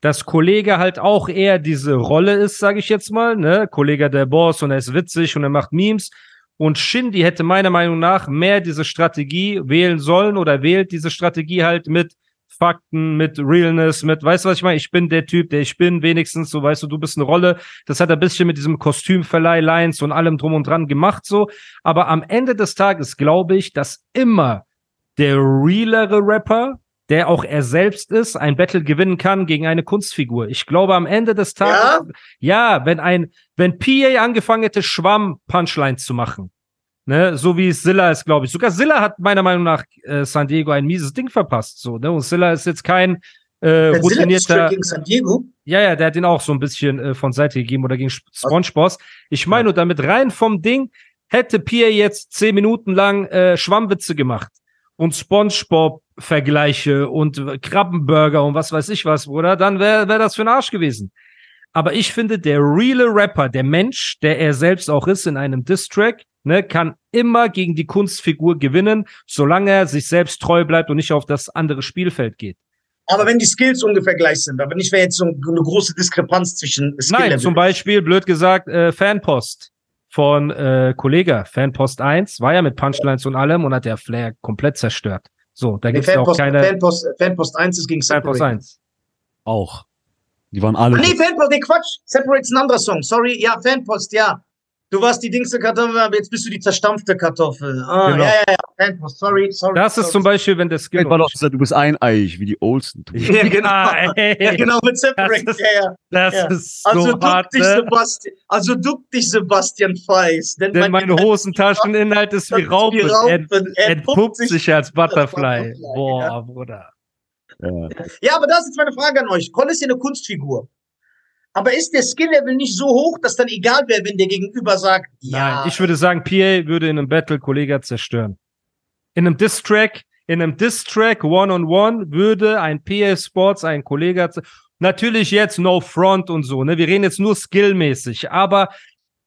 dass Kollege halt auch eher diese Rolle ist, sage ich jetzt mal, ne? Kollege der Boss und er ist witzig und er macht Memes. Und Shindy hätte meiner Meinung nach mehr diese Strategie wählen sollen oder wählt diese Strategie halt mit Fakten, mit Realness, mit, weißt du, was ich meine? Ich bin der Typ, der ich bin, wenigstens, so weißt du, du bist eine Rolle. Das hat er ein bisschen mit diesem Kostümverleih, Lines und allem drum und dran gemacht, so. Aber am Ende des Tages glaube ich, dass immer der realere Rapper, der auch er selbst ist, ein Battle gewinnen kann gegen eine Kunstfigur. Ich glaube, am Ende des Tages, ja, ja wenn ein, wenn PA angefangen hätte, Schwamm-Punchlines zu machen, ne, so wie es Silla ist, glaube ich. Sogar Silla hat meiner Meinung nach äh, San Diego ein mieses Ding verpasst, so, ne, und Silla ist jetzt kein, äh, Der routinierter, gegen San Diego. ja, ja, der hat den auch so ein bisschen äh, von Seite gegeben oder gegen SpongeBoss. Ich meine nur, damit rein vom Ding hätte Pierre jetzt zehn Minuten lang äh, Schwammwitze gemacht und SpongeBob-Vergleiche und Krabbenburger und was weiß ich was, Bruder, dann wäre wär das für ein Arsch gewesen. Aber ich finde, der reale Rapper, der Mensch, der er selbst auch ist in einem Diss-Track, ne, kann immer gegen die Kunstfigur gewinnen, solange er sich selbst treu bleibt und nicht auf das andere Spielfeld geht. Aber wenn die Skills ungefähr gleich sind, aber nicht, wäre jetzt so eine große Diskrepanz zwischen Skill Nein, zum Beispiel, blöd gesagt, äh, Fanpost von äh, Kollega. Fanpost 1 war ja mit Punchlines und allem und hat der Flair komplett zerstört. So, da gibt's ja auch Fanpost, keine Fanpost, Fanpost 1 ist gegen Fanpost Separate. 1. Auch. Die waren alle. Ah, nee, Fanpost, nee, Quatsch. Separate ist ein anderer Song. Sorry, ja, Fanpost, ja. Du warst die dingste Kartoffel, aber jetzt bist du die zerstampfte Kartoffel. Ah, Genau. ja, ja, ja, sorry, sorry. Das ist sorry. zum Beispiel, wenn der Skill. Skill war doch gesagt, du bist eineiig, wie die Olsen. Ja, genau. Ey. Ja, genau, mit Separate, Das ist- ja, ja. Das Ja. ist so Also duck hart, dich, ne? Sebastian. Also duck dich, Sebastian Feist. Denn meine Hosentascheninhalt ist wie Raupe. Wie Raupe. Ent, entpuppt sich als Butterfly. Butterfly, Boah, ja. Bruder. Ja. Ja, aber das ist jetzt meine Frage an euch. Koll ist ja eine Kunstfigur. Aber ist der Skill-Level nicht so hoch, dass dann egal wäre, wenn der Gegenüber sagt, ja, Nein, ich würde sagen, PA würde in einem Battle Kollega zerstören. In einem Diss-Track, in einem Diss-Track One-on-One würde ein PA Sports ein Kollega Natürlich jetzt No Front und so, ne? Wir reden jetzt nur skillmäßig, aber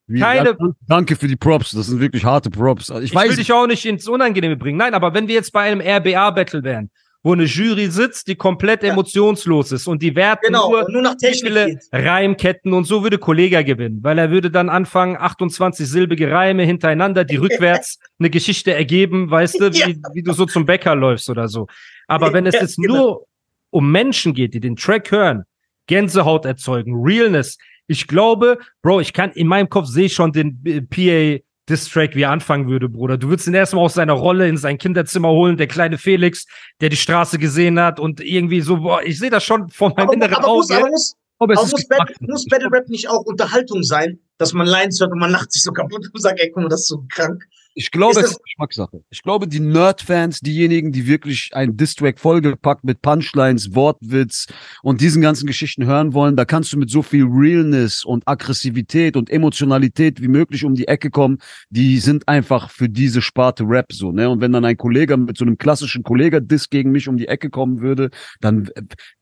Wie, Keine- danke für die Props. Das sind wirklich harte Props. Also ich, ich, weiß will dich auch nicht ins Unangenehme bringen. Nein, aber wenn wir jetzt bei einem RBA-Battle wären, wo eine Jury sitzt, die komplett Ja. emotionslos ist und die werten genau, nur und nur nach Technik. Reimketten und so würde Kollega gewinnen, weil er würde dann anfangen, 28 silbige Reime hintereinander, die rückwärts eine Geschichte ergeben, weißt du, wie, Ja. wie du so zum Bäcker läufst oder so. Aber wenn es Ja, jetzt genau. nur um Menschen geht, die den Track hören, Gänsehaut erzeugen, Realness, ich glaube, Bro, ich kann in meinem Kopf sehe ich schon den äh, PA Distrack, wie er anfangen würde, Bruder. Du würdest ihn erstmal aus seiner Rolle in sein Kinderzimmer holen, der kleine Felix, der die Straße gesehen hat und irgendwie so, boah, ich sehe das schon vor meinem Aber, inneren aber, muss, Auge. aber muss, aber es aber ist muss. Battle, muss Battle Rap nicht auch Unterhaltung sein, dass man Lines hört und man lacht sich so kaputt und sagt, ey, guck mal, das ist so krank. Ich glaube, es ist Geschmackssache. Ich glaube, die Nerd-Fans, diejenigen, die wirklich einen Distrack vollgepackt mit Punchlines, Wortwitz und diesen ganzen Geschichten hören wollen, da kannst du mit so viel Realness und Aggressivität und Emotionalität wie möglich um die Ecke kommen. Die sind einfach für diese Sparte Rap so, ne? Und wenn dann ein Kollege mit so einem klassischen Kollega-Diss gegen mich um die Ecke kommen würde, dann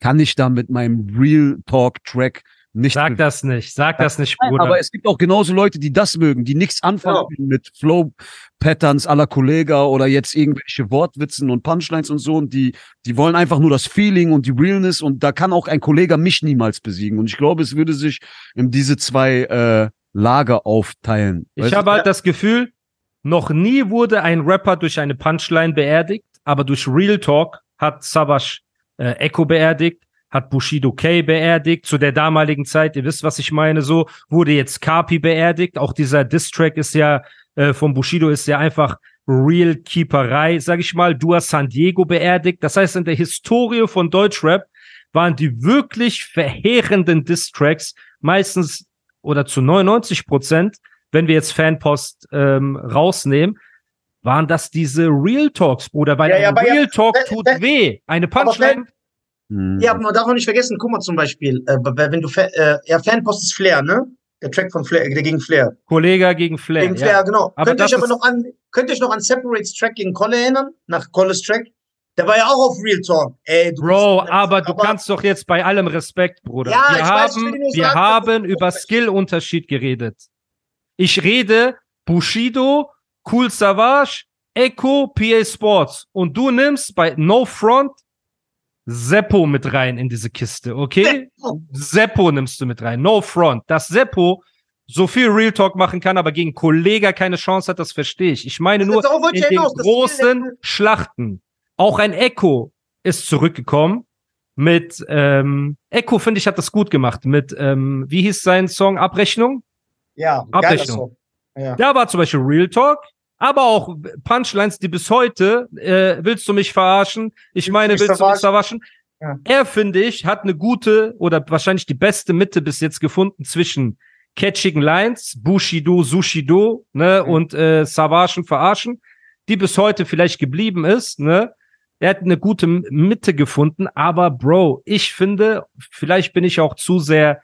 kann ich da mit meinem Real Talk-Track nicht Sag das nicht, sag das nicht, Nein, Bruder. aber es gibt auch genauso Leute, die das mögen, die nichts anfangen Genau. mit Flow-Patterns aller Kollega oder jetzt irgendwelche Wortwitzen und Punchlines und so und die, die wollen einfach nur das Feeling und die Realness und da kann auch ein Kollege mich niemals besiegen und ich glaube, es würde sich in diese zwei äh, Lager aufteilen. ich habe halt das Gefühl, noch nie wurde ein Rapper durch eine Punchline beerdigt, aber durch Real Talk hat Savage äh, Echo beerdigt, hat Bushido K beerdigt, zu der damaligen Zeit, ihr wisst, was ich meine, so, wurde jetzt Kapi beerdigt, auch dieser Diss-Track ist ja, äh, von Bushido ist ja einfach Real Keeperei, sag ich mal, du hast San Diego beerdigt, das heißt, in der Historie von Deutschrap waren die wirklich verheerenden Diss-Tracks meistens oder zu 99 Prozent, wenn wir jetzt Fanpost ähm, rausnehmen, waren das diese Real Talks, Bruder, weil Ja, ja, aber ja, Real Talk tut weh. Eine Punchline, Hm. Ja, aber man darf auch nicht vergessen, guck mal zum Beispiel, äh, wenn du, Fa äh, ja, Fanpost ist Flair, ne? Der Track von Flair, der gegen Flair. Kollega gegen Flair. Gegen Flair, ja. genau. Aber könnt ihr euch aber noch an, könnt ihr euch noch an Separates Track gegen Kolle erinnern? Nach Kolles Track? Der war ja auch auf Real Talk. Ey, du Bro, bist- aber du kannst doch jetzt bei allem Respekt, Bruder. Ja, wir ich weiß, ich will haben, nur wir sagen, haben über. Skill-Unterschied geredet. Ich rede Bushido, Cool Savage, Echo, PA Sports. Und du nimmst bei No Front Seppo mit rein in diese Kiste, okay? Seppo nimmst du mit rein. No Front. Dass Seppo so viel Real Talk machen kann, aber gegen Kollega keine Chance hat, das verstehe ich. Ich meine nur Darauf wollte in den das großen Schlachten. Auch ein Echo ist zurückgekommen mit ähm, Echo, finde ich, hat das gut gemacht. Mit, ähm, wie hieß sein Song? Abrechnung? Ja, Abrechnung. Song. Ja. Da war zum Beispiel Real Talk, aber auch Punchlines, die bis heute, äh, willst du mich verarschen? Ich meine, willst du mich verarschen? Ja. Er, finde ich, hat eine gute oder wahrscheinlich die beste Mitte bis jetzt gefunden zwischen catchigen Lines, Bushido, Sushido, ne, Mhm. und äh, Savaschen verarschen, die bis heute vielleicht geblieben ist, ne? Er hat eine gute Mitte gefunden, aber Bro, ich finde, vielleicht bin ich auch zu sehr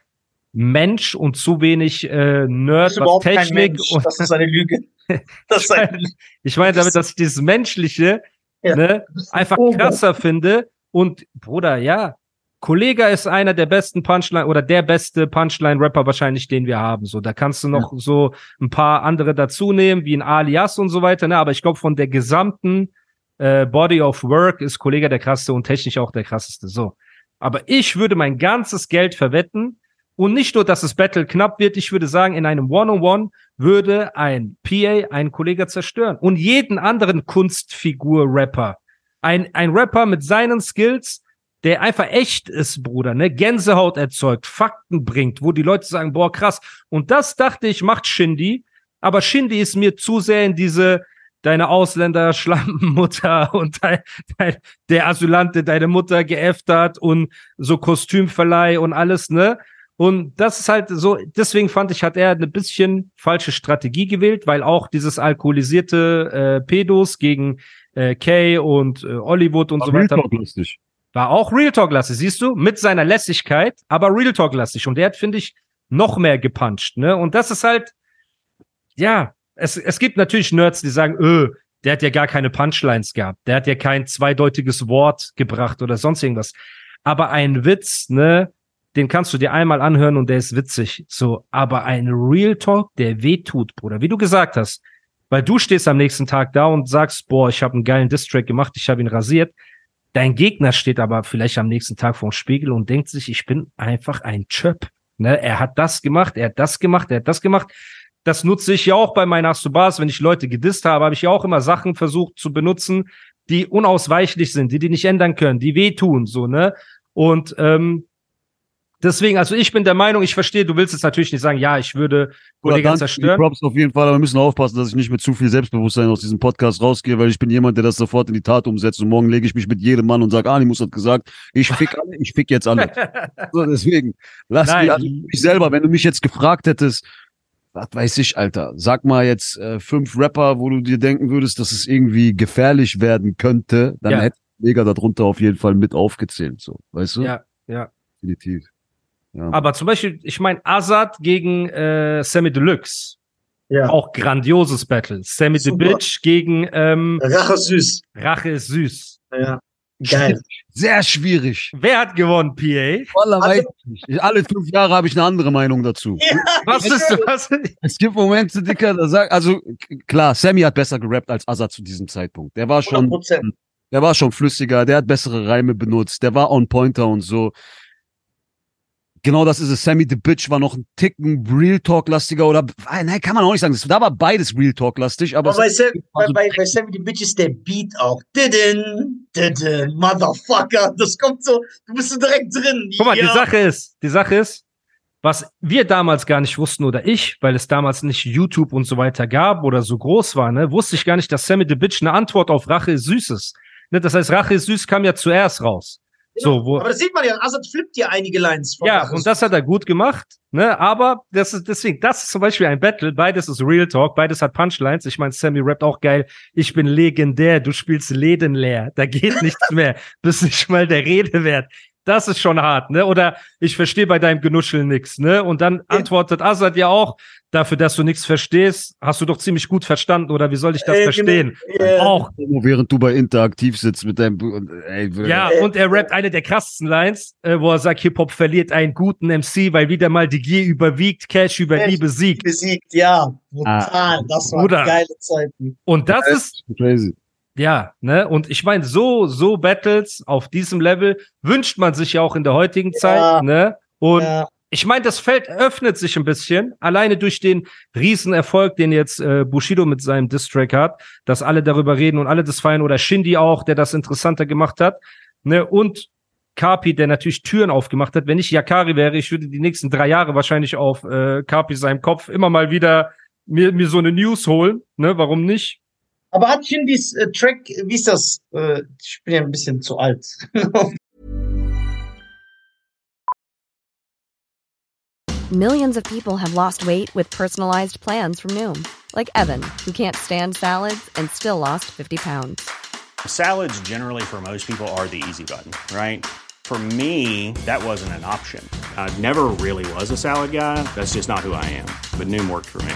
Mensch und zu wenig äh, Das Nerd, ist was Technik und Das ist eine Lüge. Das ist eine Lüge. ich meine damit, dass ich dieses Menschliche Ja. ne, einfach Oger. krasser finde. Und Bruder, ja, Kollega ist einer der besten Punchline oder der beste Punchline-Rapper wahrscheinlich, den wir haben. So, da kannst du noch so ein paar andere dazu nehmen, wie ein Alias und so weiter. Ne? Aber ich glaube, von der gesamten äh, Body of Work ist Kollega der krasseste und technisch auch der krasseste. So. Aber ich würde mein ganzes Geld verwetten und nicht nur, dass das Battle knapp wird. Ich würde sagen, in einem One-on-One würde ein PA einen Kollege zerstören und jeden anderen Kunstfigur-Rapper. Ein, ein Rapper mit seinen Skills, der einfach echt ist, Bruder, ne? Gänsehaut erzeugt, Fakten bringt, wo die Leute sagen, boah, krass. Und das dachte ich, macht Shindy. Aber Shindy ist mir zu sehr in diese, deine Ausländer, Schlampenmutter und dein, dein, der Asylant, der deine Mutter geäfft hat und so Kostümverleih und alles, ne? Und das ist halt so, deswegen fand ich, hat er eine bisschen falsche Strategie gewählt, weil auch dieses alkoholisierte äh, Pedos gegen äh, Kay und äh, Hollywood und so Real weiter Talk lustig. war auch Real Talk lastig, siehst du, mit seiner Lässigkeit, aber Real Talk lastig. Und der hat, finde ich, noch mehr gepuncht, ne? Und das ist halt, ja, es, es gibt natürlich Nerds, die sagen, öh, der hat ja gar keine Punchlines gehabt, der hat ja kein zweideutiges Wort gebracht oder sonst irgendwas. Aber ein Witz, ne, den kannst du dir einmal anhören und der ist witzig. So, aber ein Real Talk, der wehtut, Bruder. Wie du gesagt hast, weil du stehst am nächsten Tag da und sagst, boah, ich habe einen geilen Distrack gemacht, ich habe ihn rasiert. Dein Gegner steht aber vielleicht am nächsten Tag vorm Spiegel und denkt sich, ich bin einfach ein Chöp. Ne? Er hat das gemacht, er hat das gemacht, er hat das gemacht. Das nutze ich ja auch bei meinen Bars, wenn ich Leute gedisst habe, habe ich ja auch immer Sachen versucht zu benutzen, die unausweichlich sind, die die nicht ändern können, die wehtun, so, ne? Und ähm, deswegen, also ich bin der Meinung, ich verstehe, du willst jetzt natürlich nicht sagen, ja, ich würde dann zerstören. Props auf jeden Fall, aber wir müssen aufpassen, dass ich nicht mit zu viel Selbstbewusstsein aus diesem Podcast rausgehe, weil ich bin jemand, der das sofort in die Tat umsetzt und morgen lege ich mich mit jedem Mann und sage, Animus hat gesagt, ich fick alle, ich fick jetzt alle. so, deswegen, lass mich, also mich selber, wenn du mich jetzt gefragt hättest, was weiß ich, Alter, sag mal jetzt äh, fünf Rapper, wo du dir denken würdest, dass es irgendwie gefährlich werden könnte, dann Ja. hätte Mega darunter auf jeden Fall mit aufgezählt, so, weißt du? Ja, ja. Definitiv. Ja. Aber zum Beispiel, ich meine, Azad gegen äh, Sammy Deluxe. Ja. Auch grandioses Battle. Sammy the Super. Bitch gegen ähm, Rache süß. Rache ist süß. Ja. Geil. Sehr schwierig. Wer hat gewonnen, PA? Wallah, Also- weiß ich nicht. Alle fünf Jahre habe ich eine andere Meinung dazu. Ja, Was ist das? Es gibt Momente, Dicker, da sagt, also klar, Sammy hat besser gerappt als Azad zu diesem Zeitpunkt. Der war schon, 100%. der war schon flüssiger, der hat bessere Reime benutzt, der war on Pointer und so. Genau das ist es. Sammy the Bitch war noch ein Ticken Real Talk lastiger oder, ah, nein, kann man auch nicht sagen. Das- Da war beides Real Talk lastig, aber Aber bei, Sam, bei, also- bei, bei Sammy the Bitch ist der Beat auch. Didin, didin, Motherfucker. Das kommt so, du bist so direkt drin. Guck mal, ja. die Sache ist, die Sache ist, was wir damals gar nicht wussten oder ich, weil es damals nicht YouTube und so weiter gab oder so groß war, ne, wusste ich gar nicht, dass Sammy the Bitch eine Antwort auf Rache ist Süßes. Ne, das heißt, Rache ist süß kam ja zuerst raus. So, wo, Aber das sieht man ja, Azad flippt ja einige Lines. von ja, und das hat er gut gemacht, ne? Aber das ist deswegen, das ist zum Beispiel ein Battle. Beides ist Real Talk, beides hat Punchlines. Ich meine, Sammy rappt auch geil. Ich bin legendär, du spielst Läden leer. Da geht nichts mehr. Bist nicht mal der Rede wert. Das ist schon hart, ne? Oder ich verstehe bei deinem Genuschel nix, ne? Und dann antwortet Azad ja auch, dafür, dass du nichts verstehst, hast du doch ziemlich gut verstanden, oder wie soll ich das Äh, verstehen? Äh, Auch. Während du bei Interaktiv sitzt mit deinem. Ey, Ja, und er rappt eine der krassesten Lines, äh, wo er sagt, Hip-Hop verliert einen guten MC, weil wieder mal die Gier überwiegt, Cash über Cash. Liebe siegt. besiegt, ja. Brutal. Das waren Bruder. geile Zeiten. Und das ist, crazy. Ja, ne, und ich meine, so, so Battles auf diesem Level wünscht man sich ja auch in der heutigen Zeit, ne? Und Ja. ich meine, das Feld öffnet sich ein bisschen, alleine durch den Riesenerfolg, den jetzt äh, Bushido mit seinem Distrack hat, dass alle darüber reden und alle das feiern oder Shindy auch, der das interessanter gemacht hat, ne, und Kapi, der natürlich Türen aufgemacht hat. Wenn ich Yakari wäre, ich würde die nächsten drei Jahre wahrscheinlich auf äh, Kapi seinem Kopf immer mal wieder mir, mir so eine News holen, ne, warum nicht? Aber hat Shindys äh, Track, wie ist das? Äh, ich bin ja ein bisschen zu alt. Millions of people have lost weight with personalized plans from Noom, like Evan, who can't stand salads and still lost 50 pounds. Salads, generally, for most people, are the easy button, right? For me, that wasn't an option. I never really was a salad guy. That's just not who I am. But Noom worked for me.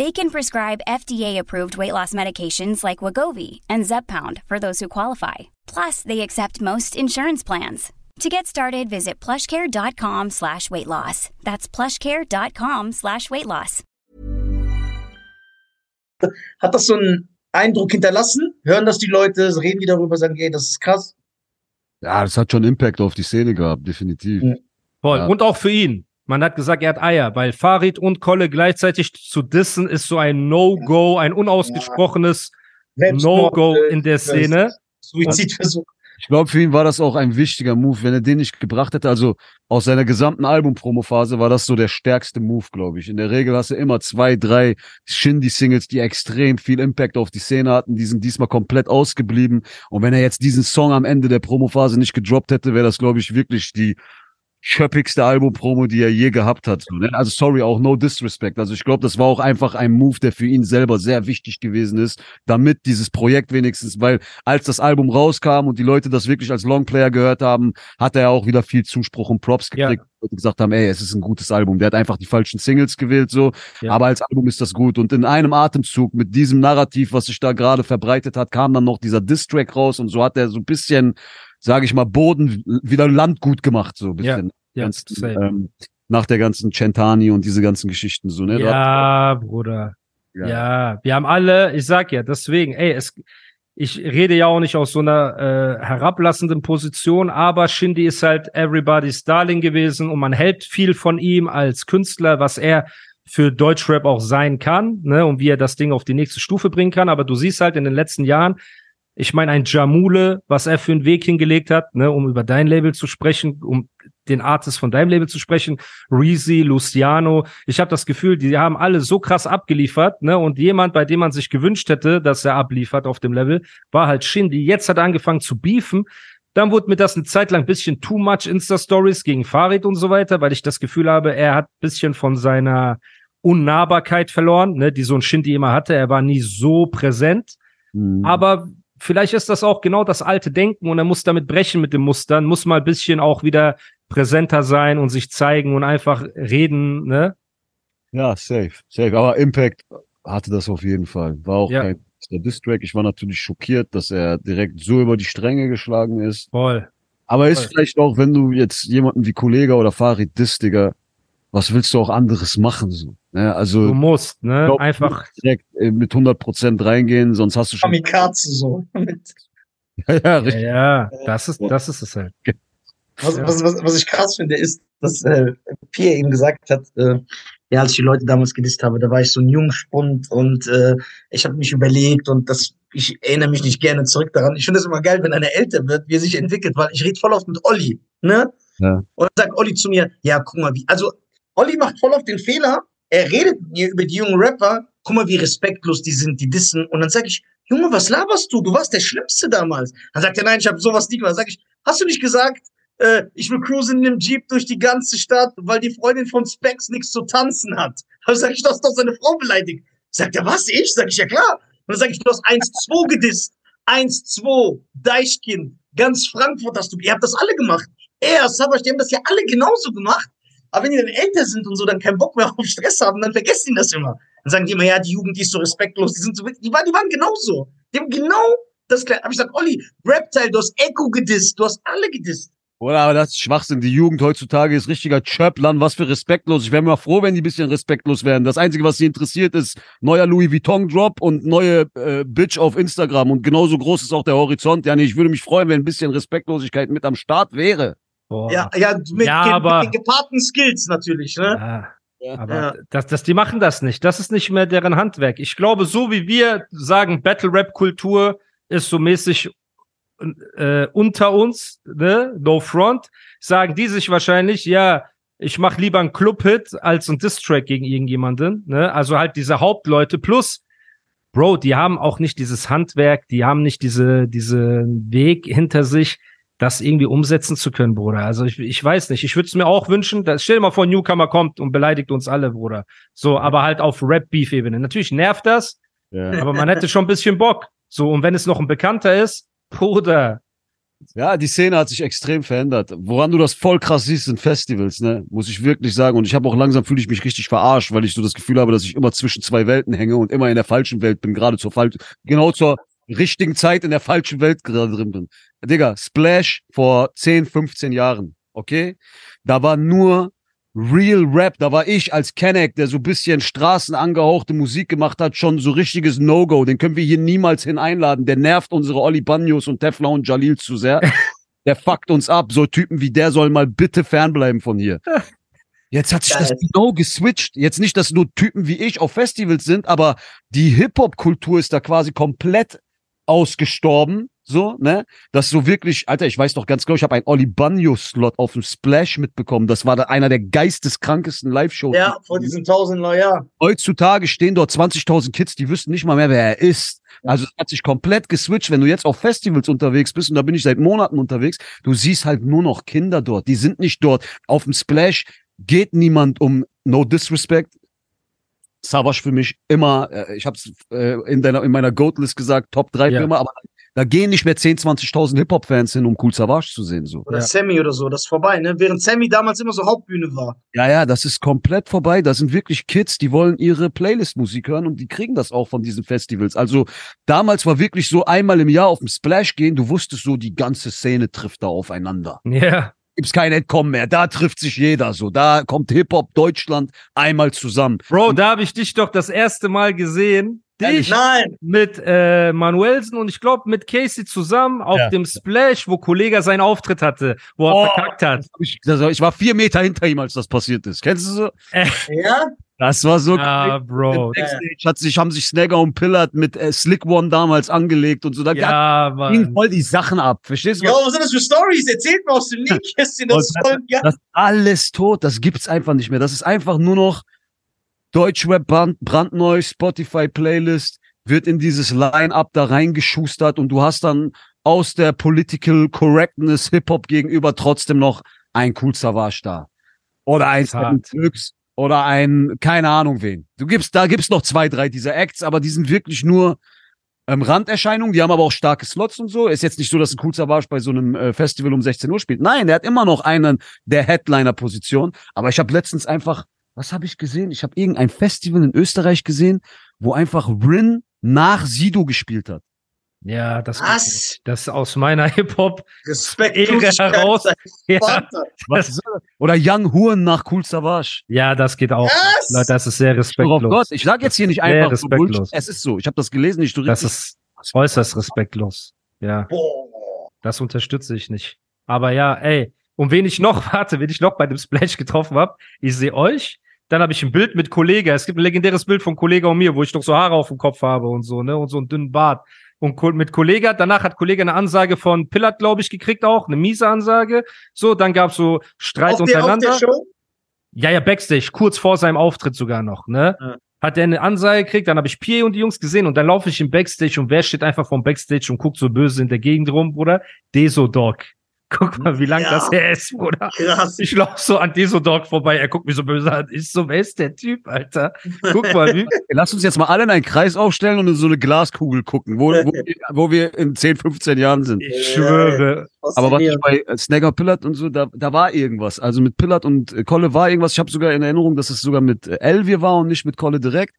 They can prescribe FDA-approved weight loss medications like Wagovi and Zepbound for those who qualify. Plus, they accept most insurance plans. To get started, visit plushcare.com slash weight loss. That's plushcare.com slash weight loss. Hat das so einen Eindruck hinterlassen? Hören das die Leute, reden die darüber, sagen, ey, das ist krass. Ja, das hat schon Impact auf die Szene gehabt, definitiv. Ja. Voll. Ja. Und auch für ihn. Man hat gesagt, er hat Eier, weil Farid und Kolle gleichzeitig zu dissen ist so ein No-Go, ein unausgesprochenes Selbstmord, No-Go in der Szene. Suizidversuch. Ich glaube, für ihn war das auch ein wichtiger Move. Wenn er den nicht gebracht hätte, also aus seiner gesamten Album-Promo-Phase war das so der stärkste Move, glaube ich. In der Regel hast du immer zwei, drei Shindy-Singles, die extrem viel Impact auf die Szene hatten. Die sind diesmal komplett ausgeblieben. Und wenn er jetzt diesen Song am Ende der Promo-Phase nicht gedroppt hätte, wäre das, glaube ich, wirklich die schöppigste Album-Promo, die er je gehabt hat. Ne? Also sorry, auch no disrespect. Also ich glaube, das war auch einfach ein Move, der für ihn selber sehr wichtig gewesen ist, damit dieses Projekt wenigstens, weil als das Album rauskam und die Leute das wirklich als Longplayer gehört haben, hat er auch wieder viel Zuspruch und Props Ja. gekriegt. Und gesagt haben, ey, es ist ein gutes Album. Der hat einfach die falschen Singles gewählt, so. Ja. Aber als Album ist das gut. Und in einem Atemzug mit diesem Narrativ, was sich da gerade verbreitet hat, kam dann noch dieser Diss-Track raus und so hat er so ein bisschen, sage ich mal, Boden wieder Landgut gemacht, so ein Ja. bisschen Ja, ganzen, safe. ähm, nach der ganzen Centani und diese ganzen Geschichten so, ne? Ja, Bruder. Ja. Ja. wir haben alle, ich sag ja, deswegen, ey, es, ich rede ja auch nicht aus so einer äh, herablassenden Position, aber Shindy ist halt everybody's Darling gewesen und man hält viel von ihm als Künstler, was er für Deutschrap auch sein kann, ne, und wie er das Ding auf die nächste Stufe bringen kann. Aber du siehst halt in den letzten Jahren, ich meine, ein Jamule, was er für einen Weg hingelegt hat, ne, um über dein Label zu sprechen, um den Artist von deinem Label zu sprechen, Reezy, Luciano. Ich habe das Gefühl, die haben alle so krass abgeliefert, ne? Und jemand, bei dem man sich gewünscht hätte, dass er abliefert auf dem Level, war halt Shindy. Jetzt hat er angefangen zu beefen. Dann wurde mir das eine Zeit lang ein bisschen too much Insta-Stories gegen Farid und so weiter, weil ich das Gefühl habe, er hat ein bisschen von seiner Unnahbarkeit verloren, ne, die so ein Shindy immer hatte. Er war nie so präsent. Mhm. Aber vielleicht ist das auch genau das alte Denken und er muss damit brechen mit den Mustern, muss mal ein bisschen auch wieder präsenter sein und sich zeigen und einfach reden, ne? Ja, safe, safe. Aber Impact hatte das auf jeden Fall. War auch Ja. kein Distrack. Ich war natürlich schockiert, dass er direkt so über die Stränge geschlagen ist. Voll. Aber ist Voll. vielleicht auch, wenn du jetzt jemanden wie Kollege oder Farid disst, Digga, was willst du auch anderes machen? So? Ne? Also Du musst, ne? glaub, Einfach. direkt äh, mit 100 Prozent reingehen, sonst hast du schon. Kamikaze so. Ja, Ja, richtig. ja, das ist, das ist es halt. Was, was, was, was ich krass finde, ist, dass äh, Pierre eben gesagt hat, äh, ja, als ich die Leute damals gedisst habe, da war ich so ein Jungspund und äh, ich habe mich überlegt und das, ich erinnere mich nicht gerne zurück daran. Ich finde es immer geil, wenn einer älter wird, wie er sich entwickelt, weil ich rede voll oft mit Olli, ne? Ja. Und dann sagt Olli zu mir, ja, guck mal, wie, also Olli macht voll oft den Fehler, er redet mit mir über die jungen Rapper, guck mal, wie respektlos die sind, die dissen. Und dann sage ich, Junge, was laberst du? Du warst der Schlimmste damals. Dann sagt er, nein, ich habe sowas nie gemacht. Dann sag ich, hast du nicht gesagt, äh, ich will cruisen in einem Jeep durch die ganze Stadt, weil die Freundin von Specs nichts zu tanzen hat. Dann sag ich, du hast doch seine Frau beleidigt. Sagt er, was, ich? Sag ich, ja klar. Und dann sag ich, du hast 1-2 gedisst. 1-2, Deichkind, ganz Frankfurt hast du, ihr habt das alle gemacht. Er, Savage, die haben das ja alle genauso gemacht. Aber wenn die dann älter sind und so, dann keinen Bock mehr auf Stress haben, dann vergessen die das immer. Dann sagen die immer, ja, die Jugend, die ist so respektlos, die sind so, die waren, die waren genauso. Die haben genau das gleiche. Aber ich sag, Olli, Reptile, du hast Echo gedisst, du hast alle gedisst. Oder aber das ist Schwachsinn. Die Jugend heutzutage ist richtiger Chöplan. Was für respektlos. Ich wäre mal froh, wenn die ein bisschen respektlos wären. Das Einzige, was sie interessiert, ist neuer Louis Vuitton Drop und neue äh, Bitch auf Instagram. Und genauso groß ist auch der Horizont. Ja, nee, ich würde mich freuen, wenn ein bisschen Respektlosigkeit mit am Start wäre. Boah. Ja, ja, mit, Ja, ge aber- mit den gepaarten Skills natürlich, ne? Ja. Ja. Aber Ja. das, das, die machen das nicht. Das ist nicht mehr deren Handwerk. Ich glaube, so wie wir sagen, Battle Rap Kultur ist so mäßig äh, unter uns, ne? No Front, sagen die sich wahrscheinlich, ja, ich mache lieber einen Club-Hit als einen Diss-Track gegen irgendjemanden, ne? Also halt diese Hauptleute plus Bro, die haben auch nicht dieses Handwerk, die haben nicht diese, diesen Weg hinter sich, das irgendwie umsetzen zu können, Bruder. Also ich, ich weiß nicht, ich würde es mir auch wünschen, dass, stell dir mal vor, Newcomer kommt und beleidigt uns alle, Bruder. So, aber halt auf Rap-Beef-Ebene. Natürlich nervt das, Ja. aber man hätte schon ein bisschen Bock. So, und wenn es noch ein Bekannter ist, Bruder, Ja, die Szene hat sich extrem verändert. Woran du das voll krass siehst, sind Festivals, ne? Muss ich wirklich sagen. Und ich habe auch langsam fühle ich mich richtig verarscht, weil ich so das Gefühl habe, dass ich immer zwischen zwei Welten hänge und immer in der falschen Welt bin, gerade zur falschen, genau zur richtigen Zeit in der falschen Welt gerade drin bin. Digga, Splash vor 10, 15 Jahren, okay? Da war nur Real Rap, da war ich als Kenneck, der so ein bisschen straßenangehauchte Musik gemacht hat, schon so richtiges No-Go. Den können wir hier niemals hin einladen. Der nervt unsere Olli Banyos und Tefla und Jalil zu sehr. Der fuckt uns ab. So Typen wie der sollen mal bitte fernbleiben von hier. Jetzt hat sich das Geil. genau geswitcht. Jetzt nicht, dass nur Typen wie ich auf Festivals sind, aber die Hip-Hop-Kultur ist da quasi komplett ausgestorben. So, ne? Das so wirklich, Alter, ich weiß doch ganz genau, ich habe einen Olli Banyo-Slot auf dem Splash mitbekommen. Das war da einer der geisteskrankesten Live-Shows. Ja, vor diesen Tausender Jahren. Heutzutage stehen dort 20.000 Kids, die wüssten nicht mal mehr, wer er ist. Also es hat sich komplett geswitcht. Wenn du jetzt auf Festivals unterwegs bist, und da bin ich seit Monaten unterwegs, du siehst halt nur noch Kinder dort. Die sind nicht dort. Auf dem Splash geht niemand um No Disrespect. Savage für mich immer, äh, ich habe es äh, in, deiner- in meiner Goat-List gesagt, Top 3 Ja. für immer, aber da gehen nicht mehr 10, 20.000 Hip-Hop-Fans hin, um Cool Savage zu sehen. So. Oder Ja. Sammy oder so, das ist vorbei, ne? Während Sammy damals immer so Hauptbühne war. Ja, ja, das ist komplett vorbei. Das sind wirklich Kids, die wollen ihre Playlist-Musik hören und die kriegen das auch von diesen Festivals. Also damals war wirklich so einmal im Jahr auf dem Splash gehen, du wusstest so, die ganze Szene trifft da aufeinander. ja. Gibt's kein Entkommen mehr. Da trifft sich jeder so. Da kommt Hip-Hop Deutschland einmal zusammen. Bro, da habe ich dich doch das erste Mal gesehen. Dich Nein, mit äh, Manuelsen und ich glaube mit Casey zusammen auf Ja. dem Splash, wo Kollega seinen Auftritt hatte, wo er Oh. verkackt hat. Ich, also ich war vier Meter hinter ihm, als das passiert ist. Kennst du so? ja? Das war so Ja, geil. Bro. Im Backstage hat sich, haben sich Snagger und Pillard mit äh, Slick One damals angelegt und so. Da Ja, ging voll die Sachen ab. Verstehst du? Jo, was- sind das für Stories? Erzählt mir aus dem Nähkästchen, das ist voll geil. Das ist alles tot, das gibt's einfach nicht mehr. Das ist einfach nur noch Deutschrap brand, brandneu, Spotify Playlist, wird in dieses Line-Up da reingeschustert und du hast dann aus der Political Correctness Hip-Hop gegenüber trotzdem noch ein Cool Savage da. Oder ein Das oder ein, keine Ahnung wen. Du gibst, da gibt's noch zwei, drei dieser Acts, aber die sind wirklich nur ähm, Randerscheinungen, die haben aber auch starke Slots und so. Ist jetzt nicht so, dass ein Cool Savage bei so einem äh, Festival um 16 Uhr spielt. Nein, der hat immer noch einen der Headliner-Position. Aber ich habe letztens einfach, was habe ich gesehen? Ich habe irgendein Festival in Österreich gesehen, wo einfach Rin nach Sido gespielt hat. Ja, das, Was? das ist aus meiner Hip-Hop. Respekt. Ehre heraus. Ja? Oder Young Huren nach Cool Savage. ja, das geht auch. Was? Leute, das ist sehr respektlos. Gott, ich sag jetzt hier nicht einfach respektlos. Es ist so. Ich habe das gelesen, nicht so Das ist äußerst respektlos. Ja, Boah. das unterstütze ich nicht. Aber ja, ey, Und wen ich noch, warte, wen ich noch bei dem Splash getroffen habe, ich sehe euch, dann habe ich ein Bild mit Kollege. Es gibt ein legendäres Bild von Kollege und mir, wo ich doch so Haare auf dem Kopf habe und so, ne? Und so einen dünnen Bart. Und mit Kollege, danach hat Kollege eine Ansage von Pillard, glaube ich, gekriegt auch, eine miese Ansage. So, dann gab's so Streit Auf der, auf untereinander. der Show? Ja, ja, Backstage, kurz vor seinem Auftritt sogar noch, ne? Ja. Hat er eine Ansage gekriegt, dann habe ich Pierre und die Jungs gesehen und dann laufe ich im Backstage und wer steht einfach vom Backstage und guckt so böse in der Gegend rum, Bruder? Desodog. Guck mal, wie lang Ja. das her ist, Bruder. Krass. Ich laufe so an Desodog vorbei, er guckt mich so böse an. Ich so, wer ist der Typ, Alter? Guck mal, wie. Lass uns jetzt mal alle in einen Kreis aufstellen und in so eine Glaskugel gucken, wo, wo, wo wir in 10, 15 Jahren sind. Ich schwöre. Aber was ich bei äh, Snagger Pillard und so, da, da war irgendwas. Also mit Pillard und äh, Kolle war irgendwas. Ich habe sogar in Erinnerung, dass es sogar mit äh, Elvier war und nicht mit Kolle direkt.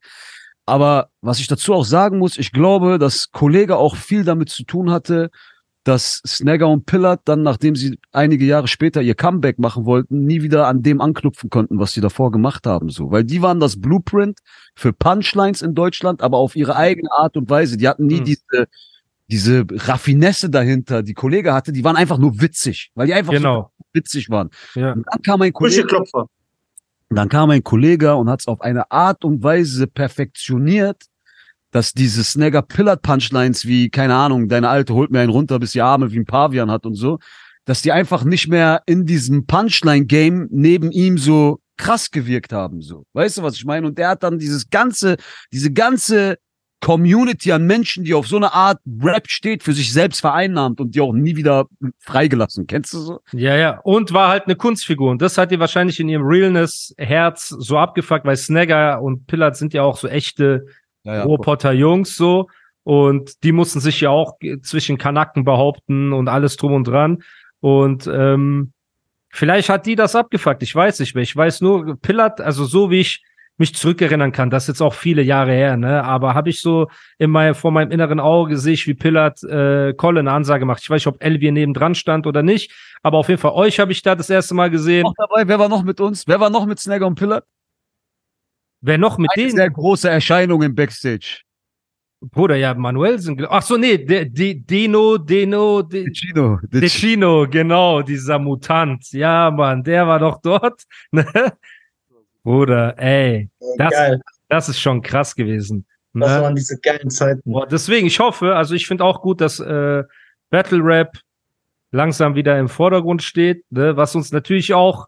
Aber was ich dazu auch sagen muss, ich glaube, dass Kollege auch viel damit zu tun hatte, dass Snagger und Pillard dann, nachdem sie einige Jahre später ihr Comeback machen wollten, nie wieder an dem anknüpfen konnten, was sie davor gemacht haben. So, weil die waren das Blueprint für Punchlines in Deutschland, aber auf ihre eigene Art und Weise. Die hatten nie Hm. diese diese Raffinesse dahinter, die Kollege hatte, die waren einfach nur witzig, weil die einfach Genau. so witzig waren. Ja. Und dann kam ein Kollege, dann kam ein Kollege und hat es auf eine Art und Weise perfektioniert, dass diese Snagger Pillard Punchlines wie, keine Ahnung, deine Alte holt mir einen runter, bis die Arme wie ein Pavian hat und so, dass die einfach nicht mehr in diesem Punchline-Game neben ihm so krass gewirkt haben, so. Weißt du, was ich meine? Und der hat dann dieses ganze, diese ganze Community an Menschen, die auf so eine Art Rap steht, für sich selbst vereinnahmt und die auch nie wieder freigelassen. Kennst du so? Ja, ja. Und war halt eine Kunstfigur. Und das hat ihr wahrscheinlich in ihrem Realness-Herz so abgefuckt, weil Snagger und Pillard sind ja auch so echte Ja, Ruhrpotter Jungs so. Und die mussten sich ja auch zwischen Kanaken behaupten und alles drum und dran. Und ähm, vielleicht hat die das abgefuckt. Ich weiß nicht mehr. Ich weiß nur, Pillard, also so wie ich mich zurückerinnern kann, das ist jetzt auch viele Jahre her, ne? Aber habe ich so in mein, vor meinem inneren Auge sehe ich, wie Pillard äh, Colin eine Ansage macht. Ich weiß nicht, ob Elvier neben dran stand oder nicht, aber auf jeden Fall euch habe ich da das erste Mal gesehen. Noch dabei, wer war noch mit uns? Wer war noch mit Snagger und Pillard? Wer noch mit Eine denen? sehr große Erscheinung im Backstage. Bruder, ja, Manuel sind. Ach so, nee, de, de, Deno, Deno, de, Chino. De Chino, genau, dieser Mutant. Ja, Mann, der war doch dort. Ne? Bruder, ey, das, Geil. das ist schon krass gewesen. Das Ne? waren diese geilen Zeiten. Boah, deswegen, ich hoffe, also ich finde auch gut, dass äh, Battle Rap langsam wieder im Vordergrund steht, ne? was uns natürlich auch